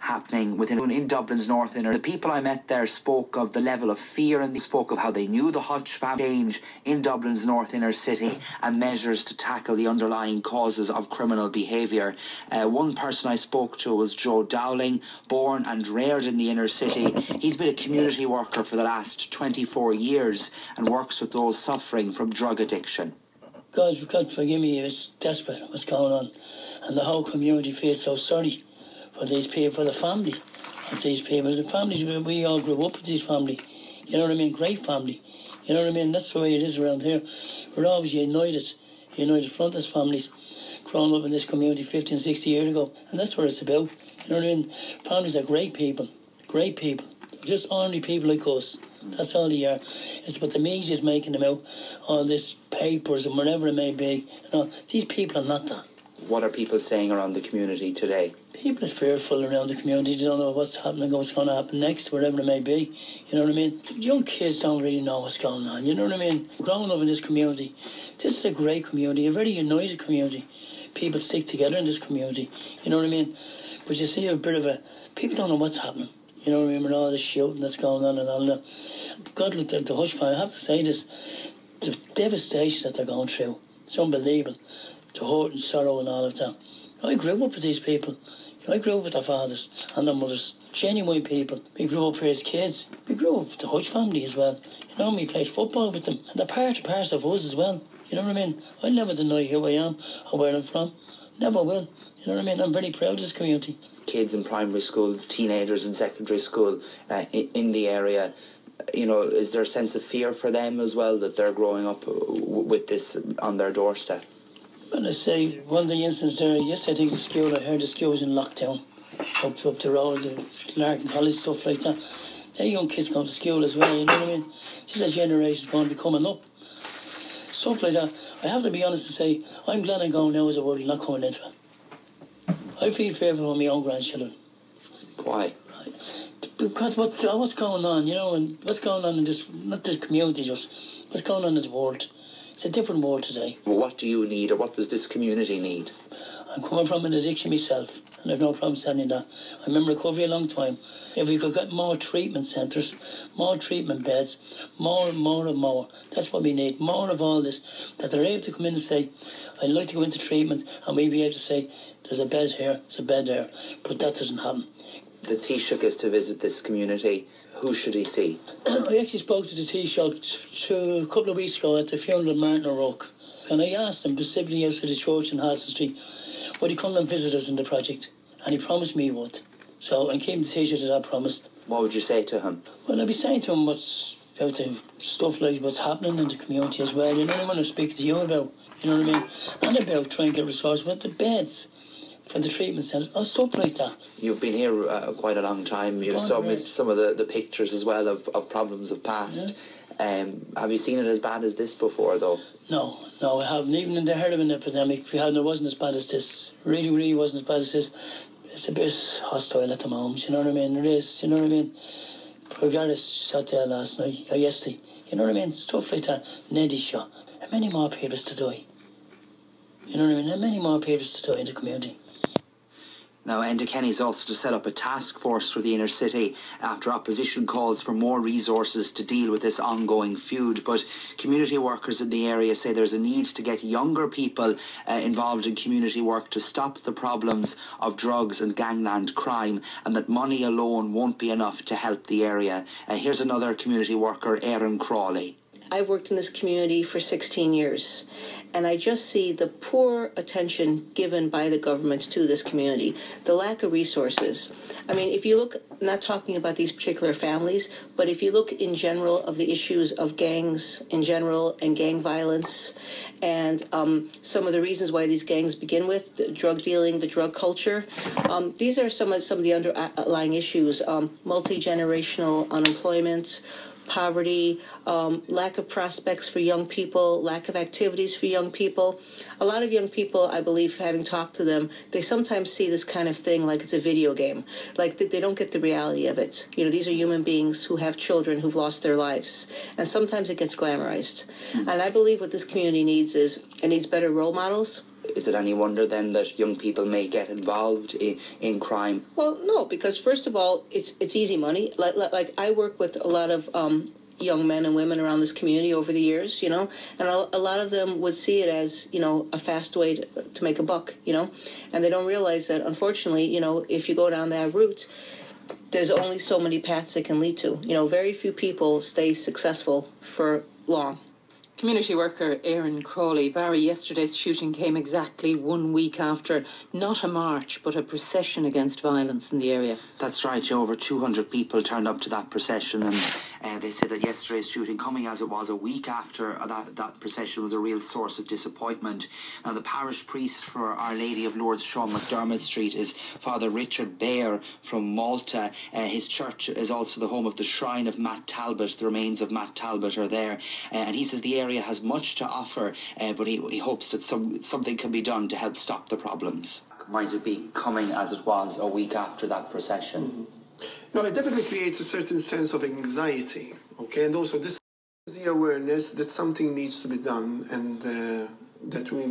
happening within in Dublin's North Inner. The people I met there spoke of the level of fear and they spoke of how they knew the Hutch change in Dublin's North Inner City and measures to tackle the underlying causes of criminal behaviour. Uh, one person I spoke to was Joe Dowling, born and reared in the inner city. He's been a community worker for the last 24 years and works with those suffering from drug addiction. God, God forgive me, it's desperate what's going on. And the whole community feels so sorry for these people, for the family of these people. The families, we all grew up with these family. You know what I mean? Great family. You know what I mean? That's the way it is around here. We're always united, united frontist families, growing up in this community 15, 60 years ago. And that's what it's about. You know what I mean? Families are great people, great people. Just ordinary people like us. That's all they are. It's what the media's making them out, all this papers and whatever it may be. You know, these people are not that. What are people saying around the community today? People are fearful around the community. They don't know what's happening, what's going to happen next, whatever it may be. You know what I mean? Young kids don't really know what's going on. You know what I mean? Growing up in this community, this is a great community, a very united community. People stick together in this community. You know what I mean? But you see a bit of a people don't know what's happening. You know what I mean? With all the shooting that's going on and all that. God, with the, the hush fire, I have to say this: the devastation that they're going through. It's unbelievable. The hurt and sorrow and all of that. I grew up with these people. I grew up with their fathers and their mothers, genuine people. We grew up here as kids. We grew up with the Hutch family as well. You know, we played football with them, and they're part of part of us as well. You know what I mean? I'll never deny who I am or where I'm from. Never will. You know what I mean? I'm very proud of this community. Kids in primary school, teenagers in secondary school uh, in the area, you know, is there a sense of fear for them as well that they're growing up with this on their doorstep? Well, I say one of the incidents there yesterday, I think the school, I heard the school was in lockdown up up the road, the Larkin College, stuff like that. Their young kids going to school as well, you know what I mean? Just a generation's going to be coming up. Stuff like that. I have to be honest and say, I'm glad I'm going now as a world, not coming into it. I feel fearful for my own grandchildren. Why? Because what, what's going on, you know, and what's going on in this, not this community, just what's going on in the world. It's a different world today. Well, what do you need, or what does this community need? I'm coming from an addiction myself, and I've no problem saying that. I'm in recovery a long time. If we could get more treatment centres, more treatment beds, more and more and more, that's what we need. More of all this, that they're able to come in and say, I'd like to go into treatment, and we be able to say, there's a bed here, there's a bed there. But that doesn't happen. The Taoiseach is to visit this community who should he see? I actually spoke to the Taoiseach a couple of weeks ago at the funeral of Martin O'Rourke. And I asked him specifically outside the church in Halston Street, would he come and visit us in the project? And he promised me he would. So I came to Taoiseach to that promise. What would you say to him? Well, I'd be saying to him what's about the stuff like what's happening in the community as well. You know, I want to speak to you about, you know what I mean? And about trying to get resources, with the beds for the treatment centres or stuff like that. You've been here uh, quite a long time. You saw right. some of the, the pictures as well of, of problems of past. Yeah. Um, have you seen it as bad as this before, though? No, no, I haven't. Even in the an epidemic, we had it wasn't as bad as this. Really, really wasn't as bad as this. It's a bit hostile at the moment. You know what I mean? It is. You know what I mean? Regardless, shot there last night or yesterday. You know what I mean? Stuff like that. Neddy shot. How many more people to die? You know what I mean? How many more people to die in the community? Now, Enda Kenny's also to set up a task force for the inner city after opposition calls for more resources to deal with this ongoing feud. But community workers in the area say there's a need to get younger people uh, involved in community work to stop the problems of drugs and gangland crime, and that money alone won't be enough to help the area. Uh, here's another community worker, Erin Crawley. I've worked in this community for 16 years, and I just see the poor attention given by the government to this community, the lack of resources. I mean, if you look, not talking about these particular families, but if you look in general of the issues of gangs in general and gang violence and um, some of the reasons why these gangs begin with the drug dealing, the drug culture. Um, these are some of some of the underlying issues: um, multi generational unemployment, poverty, um, lack of prospects for young people, lack of activities for young people. A lot of young people, I believe, having talked to them, they sometimes see this kind of thing like it's a video game, like they don't get the reality of it. You know, these are human beings who have children who've lost their lives, and sometimes it gets glamorized. Mm-hmm. And I believe what this community needs is it needs better role models is it any wonder then that young people may get involved in, in crime? Well, no, because first of all, it's it's easy money. Like like, I work with a lot of um, young men and women around this community over the years, you know, and a, a lot of them would see it as you know a fast way to, to make a buck, you know, and they don't realize that unfortunately, you know, if you go down that route. There's only so many paths it can lead to. You know, very few people stay successful for long. Community worker Aaron Crawley. Barry, yesterday's shooting came exactly one week after not a march but a procession against violence in the area. That's right, over 200 people turned up to that procession, and uh, they said that yesterday's shooting, coming as it was a week after uh, that, that procession, was a real source of disappointment. Now, the parish priest for Our Lady of Lourdes, Sean McDermott Street, is Father Richard Baer from Malta. Uh, his church is also the home of the shrine of Matt Talbot. The remains of Matt Talbot are there, uh, and he says the area has much to offer, uh, but he, he hopes that some something can be done to help stop the problems. Might it be coming as it was a week after that procession? Mm-hmm. No, it definitely creates a certain sense of anxiety. Okay, and also this is the awareness that something needs to be done, and. Uh, that we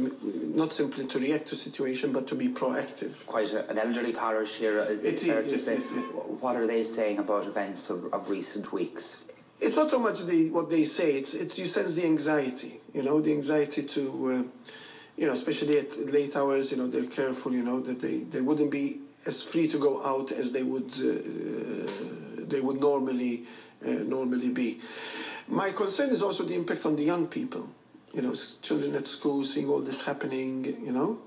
not simply to react to situation but to be proactive. Quite a, an elderly parish here. Uh, it's it fair is, to say. What are they saying about events of, of recent weeks? It's not so much the what they say. It's it's you sense the anxiety. You know the anxiety to, uh, you know, especially at late hours. You know they're careful. You know that they, they wouldn't be as free to go out as they would uh, they would normally uh, normally be. My concern is also the impact on the young people. You know, children at school seeing all this happening. You know.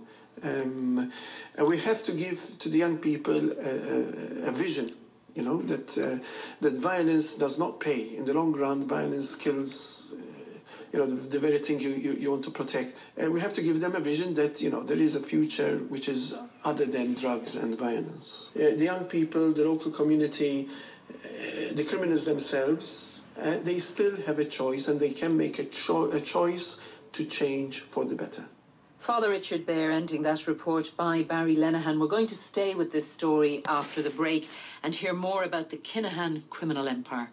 Um, and we have to give to the young people a, a, a vision you know that uh, that violence does not pay in the long run violence kills uh, you know the, the very thing you, you, you want to protect and we have to give them a vision that you know there is a future which is other than drugs and violence uh, the young people the local community uh, the criminals themselves uh, they still have a choice and they can make a, cho- a choice to change for the better Father Richard Baer ending that report by Barry Lenihan. We're going to stay with this story after the break and hear more about the Kinahan criminal empire.